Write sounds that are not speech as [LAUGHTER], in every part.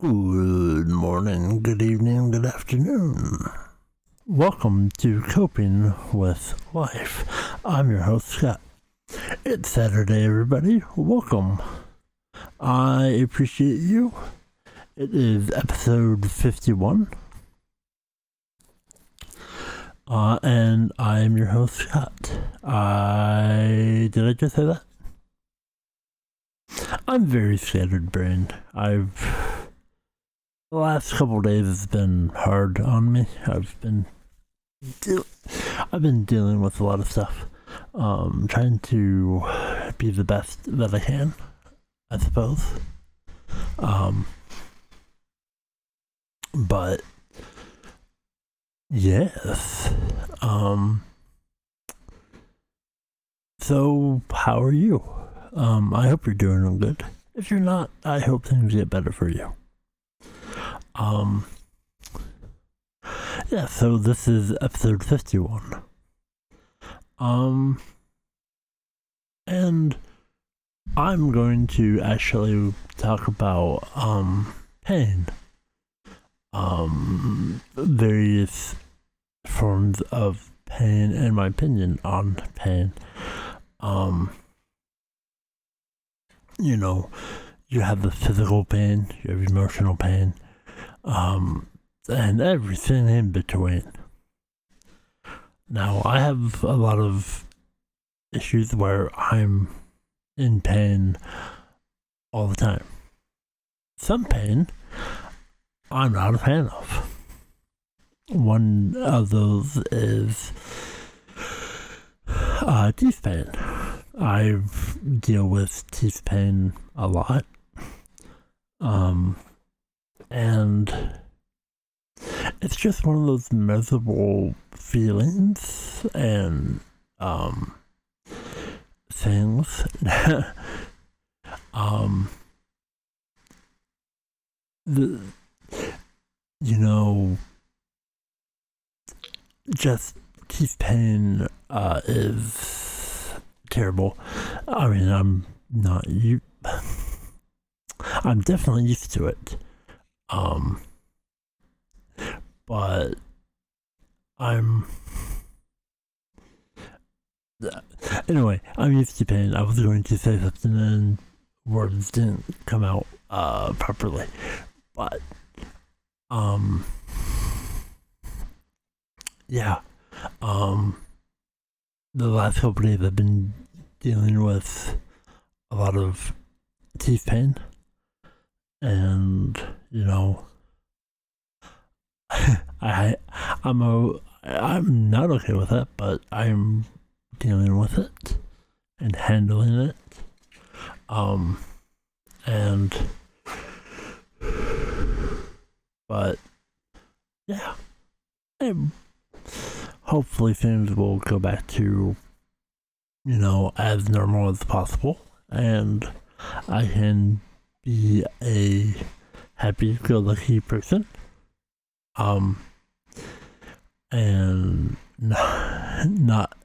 Good morning, good evening, good afternoon. Welcome to Coping with Life. I'm your host, Scott. It's Saturday, everybody. Welcome. I appreciate you. It is episode 51. Uh, and I am your host, Scott. I. Did I just say that? I'm very scattered brained. I've. The last couple days has been hard on me. I've been. Deal- I've been dealing with a lot of stuff. Um, trying to be the best that I can, I suppose. Um, but yes. Um, so how are you? Um, I hope you're doing good. If you're not, I hope things get better for you. Um, yeah, so this is episode 51. Um, and I'm going to actually talk about, um, pain. Um, various forms of pain and my opinion on pain. Um, you know, you have the physical pain, you have emotional pain, um, and everything in between. Now, I have a lot of issues where I'm in pain all the time. Some pain I'm not a fan of. One of those is uh, teeth pain. I deal with teeth pain a lot. Um, and it's just one of those miserable feelings and um things. [LAUGHS] um, the you know just teeth pain uh, is terrible. I mean, I'm not you. [LAUGHS] I'm definitely used to it. Um, but I'm anyway. I'm used to pain. I was going to say something and words didn't come out uh properly, but um yeah um the last couple days I've been dealing with a lot of teeth pain and you know [LAUGHS] I I'm a I'm not okay with it but I'm dealing with it and handling it. Um and but yeah. And hopefully things will go back to you know as normal as possible and i can be a happy go lucky person um and not, not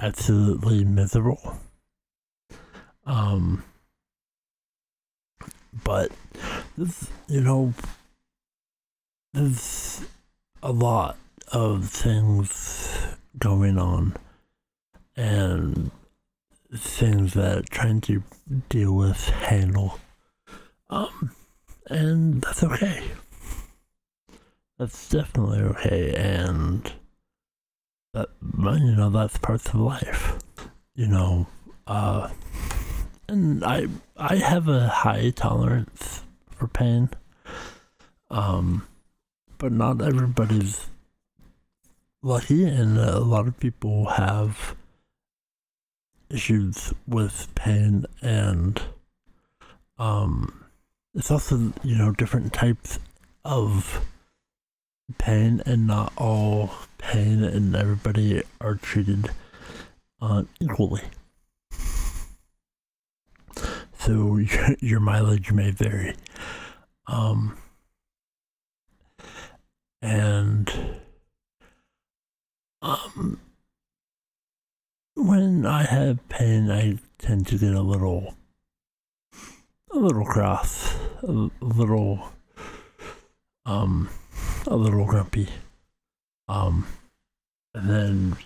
absolutely miserable um but this you know there's a lot of things going on. And things that trying to deal with handle um and that's okay. That's definitely okay and that you know that's parts of life you know uh and i i have a high tolerance for pain um but not everybody's lucky, and a lot of people have issues with pain, and um, it's also you know different types of pain, and not all pain and everybody are treated uh, equally. So your, mileage may vary. Um, and um when I have pain I tend to get a little little cross a, little, um, a little grumpy. Um, and then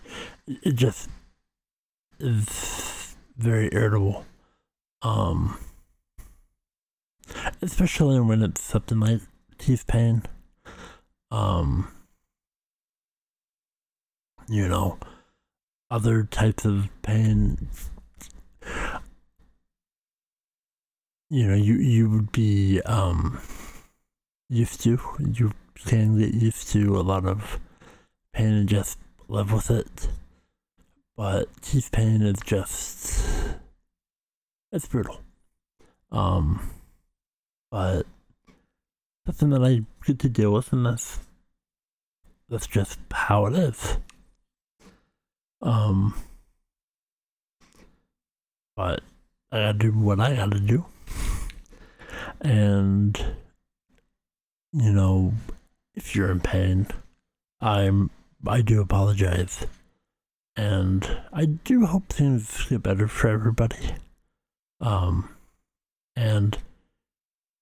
it just is very irritable. Um, especially when it's something like teeth pain. Um, you know, other types of pain. You know, you you would be um used to. You can get used to a lot of pain and just live with it. But teeth pain is just it's brutal. Um but something that I get to deal with and that's that's just how it is. Um but I gotta do what I gotta do. And you know, if you're in pain, I'm I do apologize. And I do hope things get better for everybody. Um and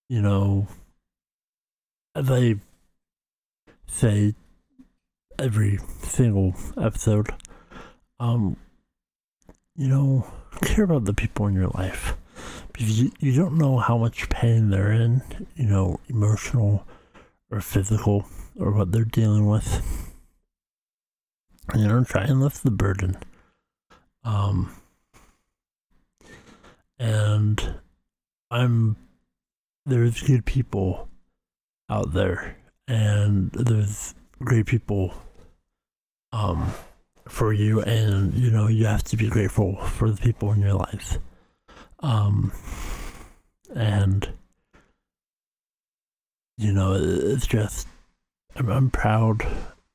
you know as I say every single episode, um you know, care about the people in your life. You, you don't know how much pain they're in, you know, emotional or physical or what they're dealing with. You know, try and lift the burden. Um, and I'm there's good people out there, and there's great people um for you, and you know you have to be grateful for the people in your life. Um, and you know, it's just, I'm, I'm proud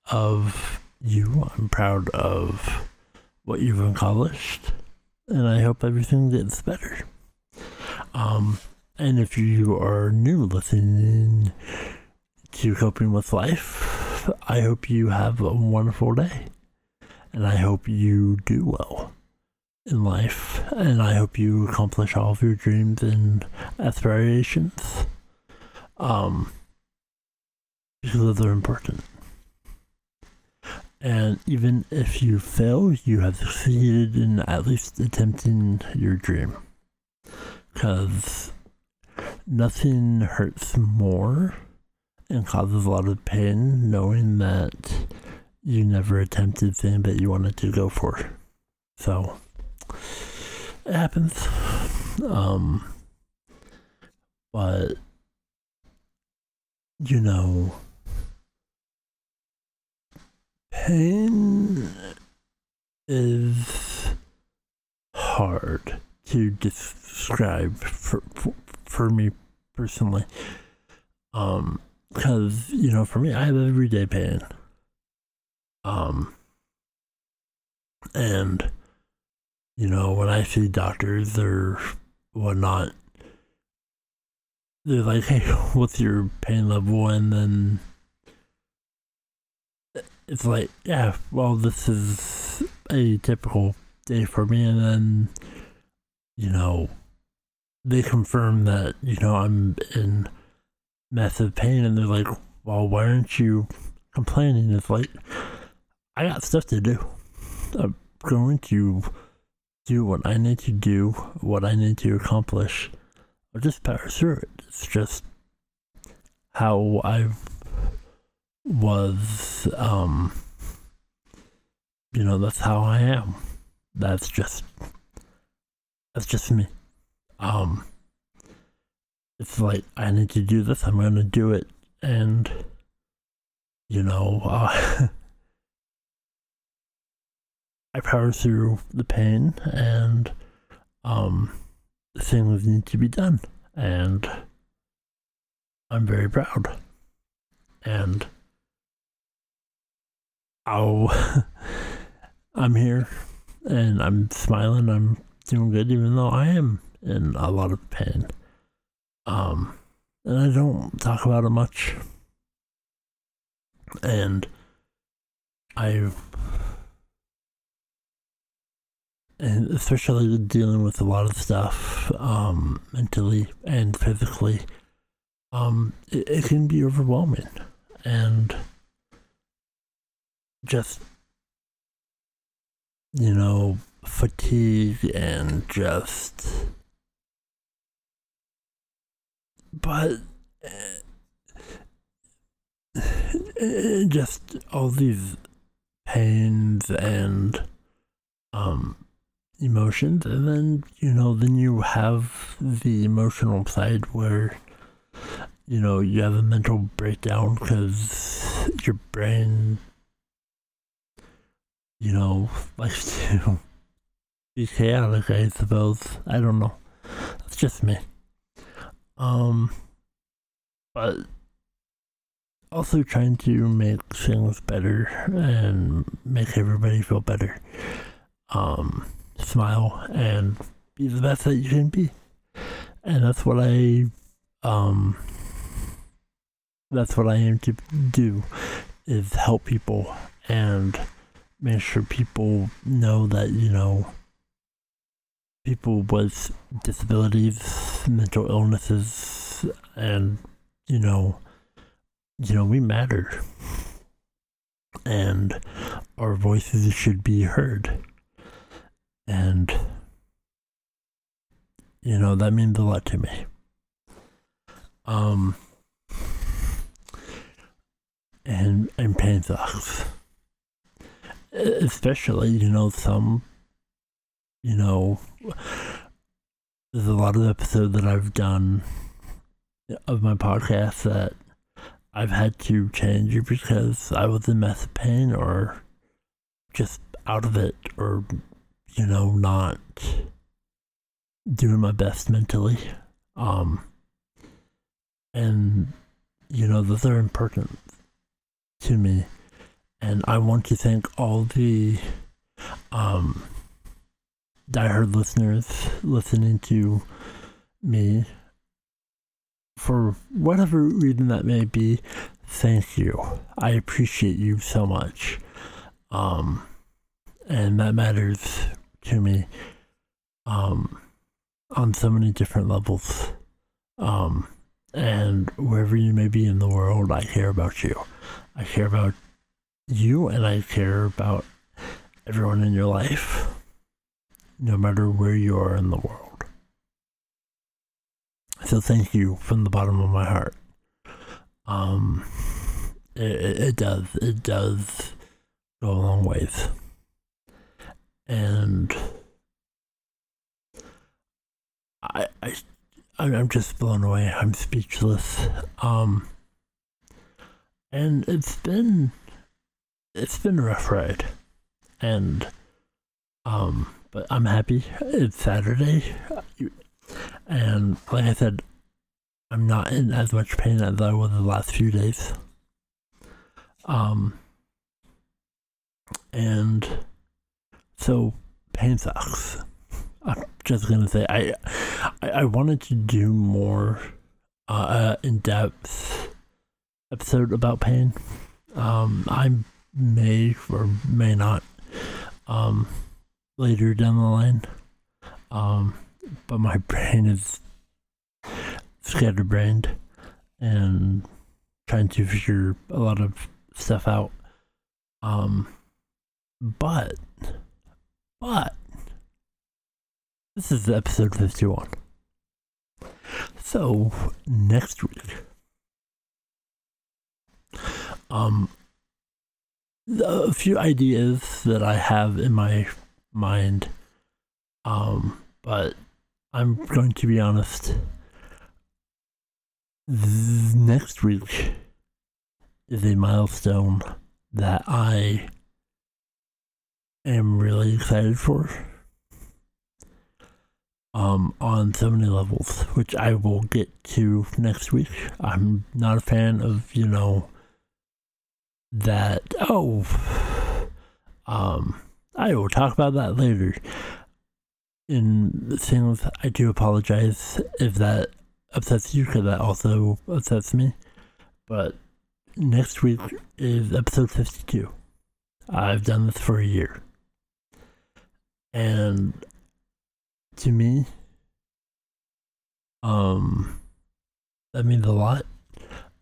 of you. I'm proud of what you've accomplished. And I hope everything gets better. Um, and if you are new listening to Coping with Life, I hope you have a wonderful day. And I hope you do well in life. And I hope you accomplish all of your dreams and aspirations um, because they're important. And even if you fail, you have succeeded in at least attempting your dream. Because nothing hurts more and causes a lot of pain knowing that you never attempted thing that you wanted to go for. So it happens. Um, but you know, pain is hard to describe for, for, for me personally. Um, because, you know, for me, I have everyday pain. Um, and, you know, when I see doctors or whatnot, they're like, hey, [LAUGHS] what's your pain level? And then it's like, yeah, well, this is a typical day for me. And then, you know, they confirm that, you know, I'm in massive pain. And they're like, well, why aren't you complaining? It's like, I got stuff to do. I'm going to do what I need to do, what I need to accomplish. I'll just power through it. It's just how I was, um, you know, that's how I am. That's just, that's just me. Um, it's like, I need to do this, I'm going to do it. And, you know, [LAUGHS] uh, I power through the pain and, um, things need to be done. And I'm very proud. And oh, [LAUGHS] I'm here and I'm smiling. I'm doing good, even though I am in a lot of pain. Um, and I don't talk about it much. And I've and especially dealing with a lot of stuff um, mentally and physically, um, it, it, can be overwhelming. and just you know fatigue and just but uh, [SIGHS] just all these pains and um emotions and then you know then you have the emotional side where you know you have a mental breakdown because your brain you know [LAUGHS] likes to be chaotic i suppose. I don't know. That's just me. Um but also trying to make things better and make everybody feel better. Um smile and be the best that you can be. And that's what I um that's what I aim to do is help people and make sure people know that, you know, people with disabilities, mental illnesses and you know you know, we matter. And our voices should be heard. And, you know, that means a lot to me. Um, and, and pain sucks. Especially, you know, some, you know, there's a lot of episodes that I've done of my podcast that I've had to change because I was in massive pain or just out of it or you know, not doing my best mentally. Um, and, you know, those are important to me. And I want to thank all the um, diehard listeners listening to me for whatever reason that may be. Thank you. I appreciate you so much. Um, and that matters to me um, on so many different levels. Um, and wherever you may be in the world, I care about you. I care about you and I care about everyone in your life, no matter where you are in the world. So thank you from the bottom of my heart. Um, it, it does, it does go a long ways and I, I I'm just blown away. I'm speechless. Um, and it's been it's been a rough ride, and um, but I'm happy. It's Saturday, and like I said, I'm not in as much pain as I was the last few days. Um, and so pain sucks. I'm just gonna say I I, I wanted to do more uh, in depth episode about pain. Um, I may or may not um, later down the line. Um, but my [LAUGHS] brain is scatterbrained and trying to figure a lot of stuff out. Um, but but this is episode 51. So next week, um, a few ideas that I have in my mind, um, but I'm going to be honest. Next week is a milestone that I am really excited for. Um, on so many levels, which I will get to next week. I'm not a fan of, you know, that, oh, um, I will talk about that later. In things, I do apologize if that upsets you, because that also upsets me. But next week is episode 52. I've done this for a year. And to me, um, that means a lot.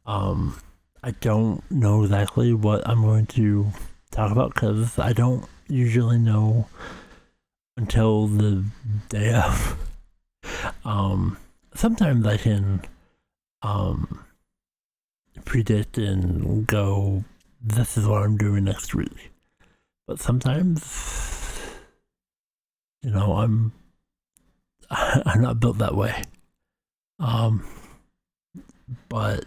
Um, I don't know exactly what I'm going to talk about because I don't usually know until the day of. [LAUGHS] Um, sometimes I can um, predict and go, this is what I'm doing next week. But sometimes, you know, I'm [LAUGHS] I'm not built that way. Um, but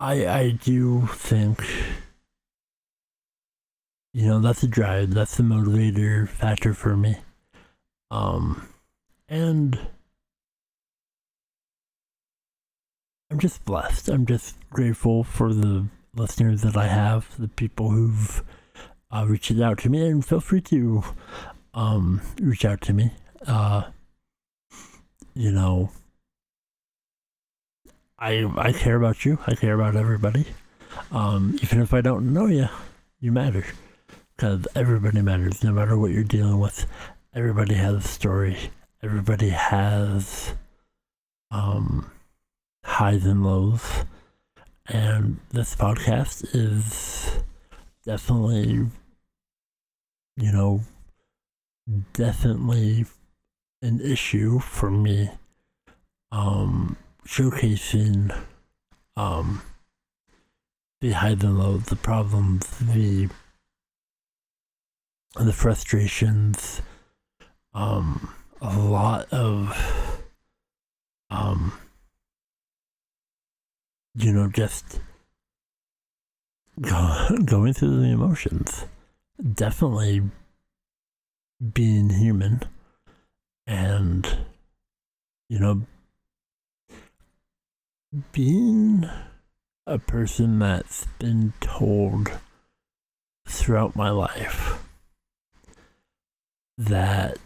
I I do think you know that's the drive, that's the motivator factor for me. Um, and I'm just blessed. I'm just grateful for the listeners that I have, the people who've uh, out to me, and feel free to um, reach out to me. Uh, you know, I I care about you. I care about everybody. Um, even if I don't know you, you matter because everybody matters. No matter what you're dealing with, everybody has a story. Everybody has um highs and lows. And this podcast is definitely, you know, definitely an issue for me. Um, showcasing, um, the highs and lows, the problems, the the frustrations, um, a lot of um you know, just go, [LAUGHS] going through the emotions. Definitely being human and, you know, being a person that's been told throughout my life that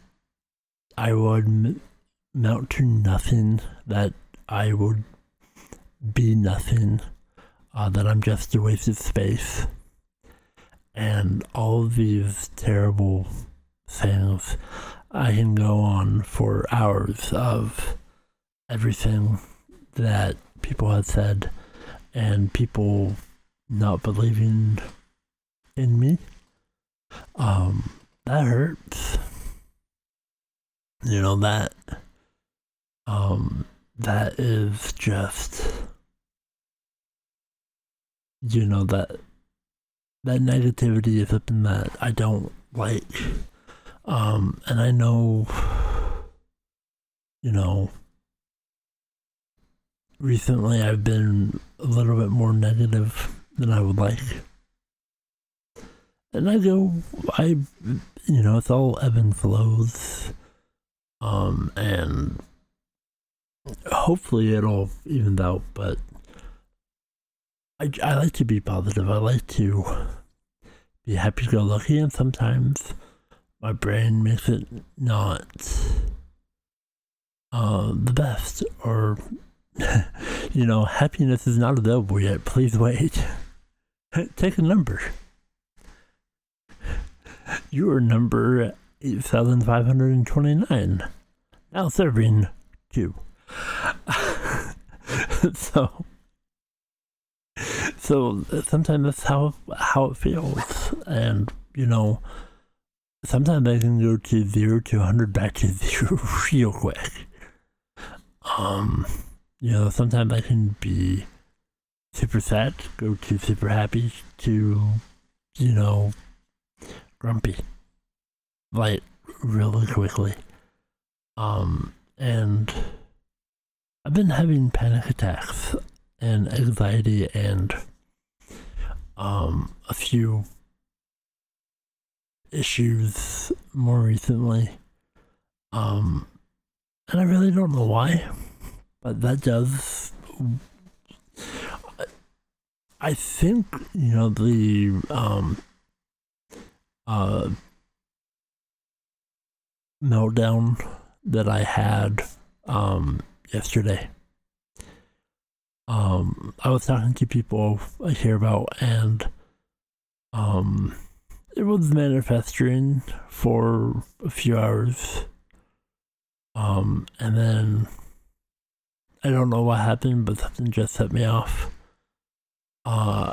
I would mount to nothing, that I would be nothing, uh, that I'm just a waste of space, and all these terrible things. I can go on for hours of everything that people have said and people not believing in me. Um, that hurts. You know that um that is just you know that that negativity is something that I don't like. Um and I know you know recently I've been a little bit more negative than I would like. And I go I you know, it's all ebb and flows. Um and hopefully it'll even out, but I, I like to be positive. I like to be happy go lucky, and sometimes my brain makes it not uh, the best, or [LAUGHS] you know, happiness is not available yet. Please wait. [LAUGHS] Take a number. You are number 8529. Now serving two. [LAUGHS] so so sometimes that's how how it feels. And you know sometimes i can go to 0 to 100 back to 0 [LAUGHS] real quick. Um you know sometimes i can be super sad go to super happy to you know grumpy. Like really quickly. Um and I've been having panic attacks and anxiety and um, a few issues more recently. Um, and I really don't know why, but that does. I think, you know, the um, uh, meltdown that I had um, yesterday. Um, I was talking to people I care about, and um, it was manifesting for a few hours. Um, and then I don't know what happened, but something just set me off. Uh,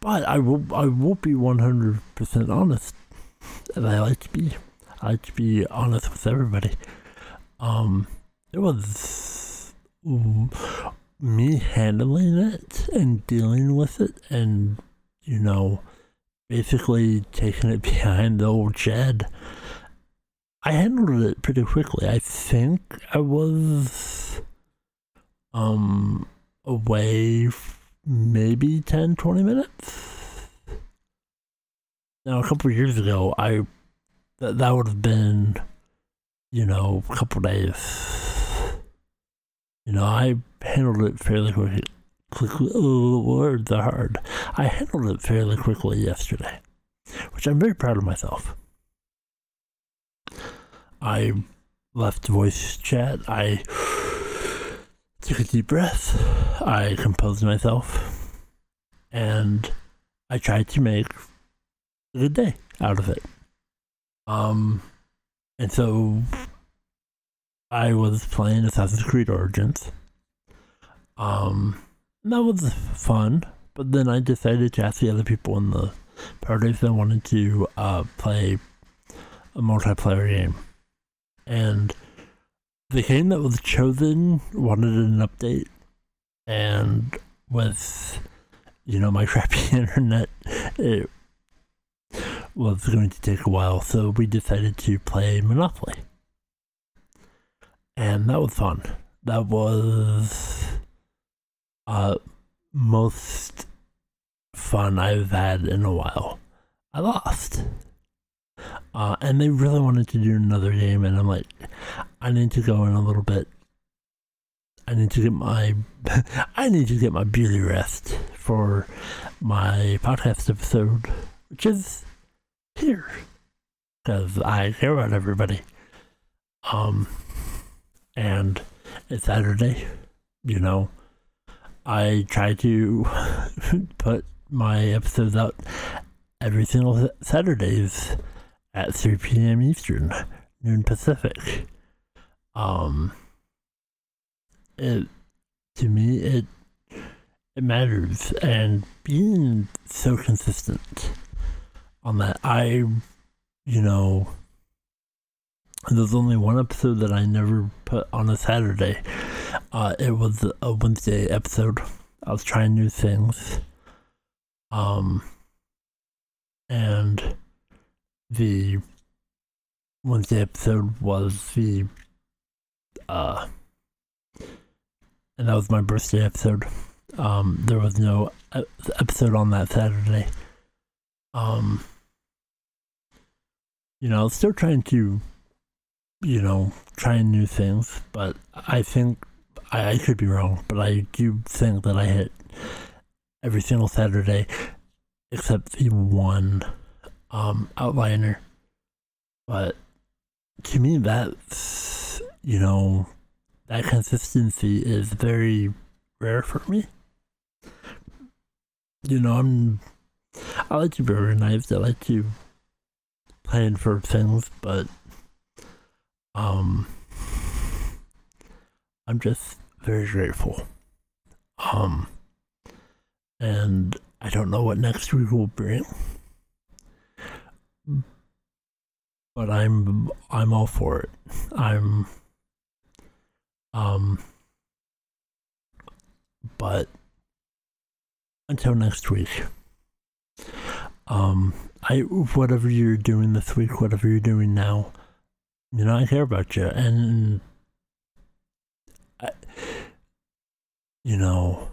but I will I will be one hundred percent honest, and I like to be. I like to be honest with everybody. Um, it was me handling it and dealing with it, and you know, basically taking it [LAUGHS] behind the old shed. I handled it pretty quickly. I think I was um away maybe 10 20 minutes. Now a couple years ago, I that that would have been you know, a couple days. You know, I handled it fairly quickly. quickly oh, words are hard. I handled it fairly quickly yesterday, which I'm very proud of myself. I left voice chat. I [SIGHS] took a deep breath. I composed myself. And I tried to make a good day out of it. Um, and so I was playing Assassin's Creed Origins. Um, that was fun, but then I decided to ask the other people in the party if they wanted to uh, play a multiplayer game and the game that was chosen wanted an update, and with you know my [LAUGHS] crappy internet, it was going to take a while. So we decided to play Monopoly, and that was fun. That was uh most fun I've had in a while. I lost. Uh, and they really wanted to do another game, and I'm like, I need to go in a little bit. I need to get my, [LAUGHS] I need to get my beauty rest for my podcast episode, which is here, because I care about everybody. Um, and it's Saturday, you know. I try to [LAUGHS] put my episodes out every single Saturdays at 3 p.m. Eastern, noon Pacific. Um, it to me it it matters, and being so consistent on that, I, you know, there's only one episode that I never put on a Saturday. Uh, it was a Wednesday episode. I was trying new things. Um, and the Wednesday episode was the uh and that was my birthday episode. Um there was no episode on that Saturday. Um you know, still trying to you know, trying new things, but I think I, I could be wrong, but I do think that I hit every single Saturday except the one um, outliner. But to me, that's, you know, that consistency is very rare for me. You know, I'm, I like to be organized. I like to plan for things, but, um, I'm just very grateful. Um, and I don't know what next week will bring but I'm I'm all for it. I'm um but until next week. Um I whatever you're doing this week, whatever you're doing now, you know, I care about you and I you know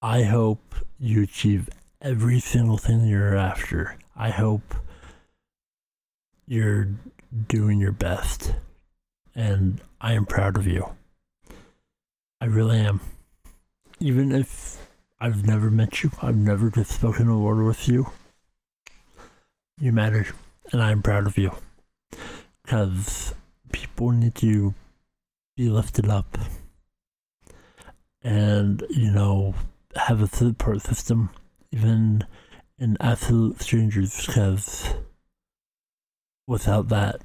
I hope you achieve every single thing you're after. I hope you're doing your best. And I am proud of you. I really am. Even if I've never met you, I've never just spoken a word with you, you matter. And I am proud of you. Because people need to be lifted up. And, you know, have a support system, even in absolute strangers, because without that,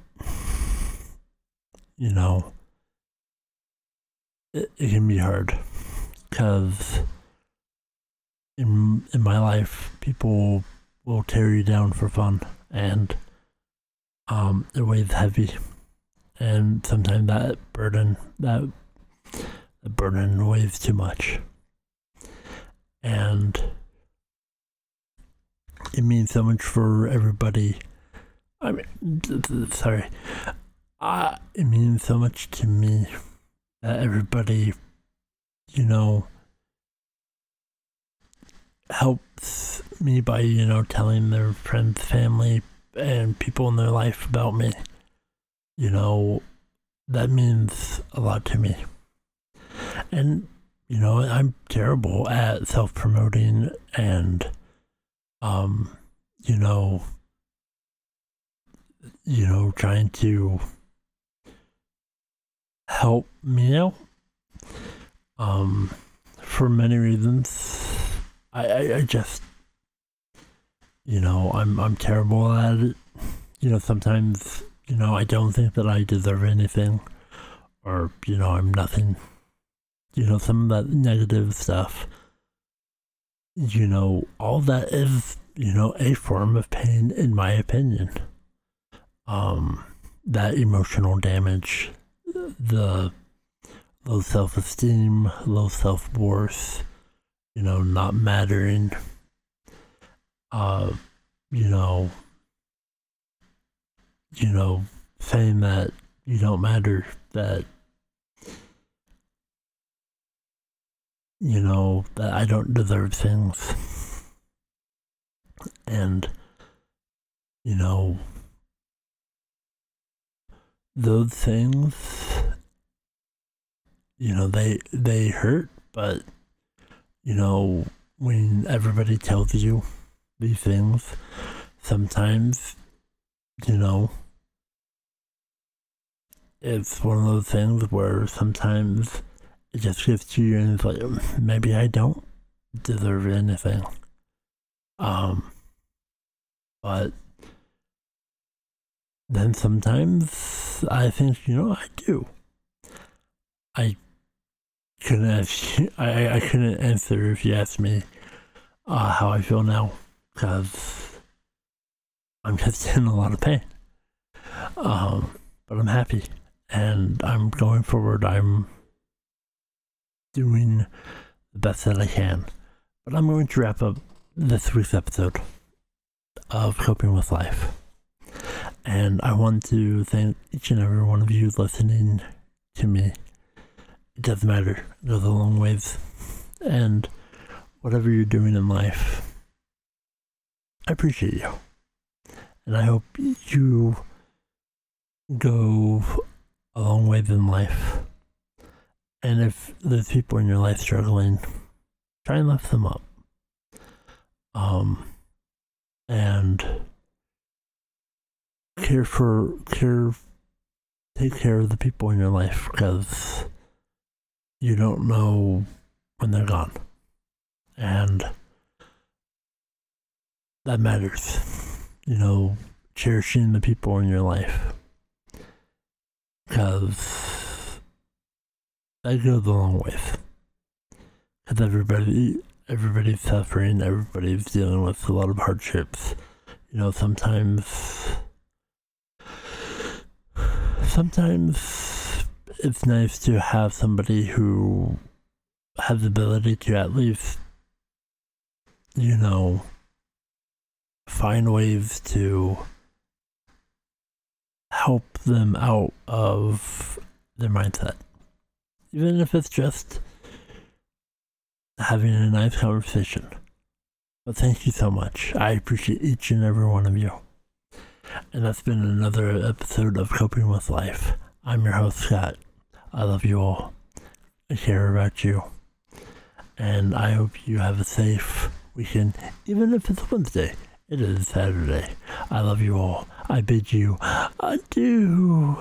you know, it, it can be hard because in in my life, people will tear you down for fun, and um, it weighs heavy, and sometimes that burden that the burden weighs too much, and it means so much for everybody. I mean, sorry, uh, it means so much to me that everybody, you know, helps me by, you know, telling their friends, family, and people in their life about me. You know, that means a lot to me. And, you know, I'm terrible at self promoting and, um, you know, you know, trying to help me out. Um, for many reasons. I, I, I just, you know, I'm I'm terrible at it. You know, sometimes, you know, I don't think that I deserve anything, or you know, I'm nothing. You know, some of that negative stuff. You know, all that is, you know, a form of pain, in my opinion. Um, that emotional damage, the low self esteem, low self worth you know, not mattering, uh, you know, you know, saying that you don't matter, that, you know, that I don't deserve things. And, you know, those things, you know, they, they hurt, but you know, when everybody tells you these things, sometimes, you know, it's one of those things where sometimes it just gets to you and it's like, maybe I don't deserve anything. Um, but then sometimes I think, you know, I do. I couldn't ask, [LAUGHS] I, I couldn't answer if you asked me uh, how I feel now because I'm just [LAUGHS] in a lot of pain. Um, but I'm happy and I'm going forward. I'm doing the best that I can. But I'm going to wrap up this week's episode of Coping with Life. And I want to thank each and every one of you listening to me it doesn't matter. It goes a long ways. And whatever you're doing in life, I appreciate you. And I hope you go a long way in life. And if there's people in your life struggling, try and lift them up. Um, and care for care, take care of the people in your life because you don't know when they're gone. And that matters. You know, cherishing the people in your life. Because that goes a long way. Because everybody, everybody's suffering, everybody's dealing with a lot of hardships. You know, sometimes, sometimes it's nice to have somebody who has the ability to at least, you know, find ways to help them out of their mindset. Even if it's just having a nice conversation. But thank you so much. I appreciate each and every one of you. And that's been another episode of Coping with Life. I'm your host, Scott. I love you all. I care about you. And I hope you have a safe weekend, even if it's Wednesday. It is Saturday. I love you all. I bid you adieu.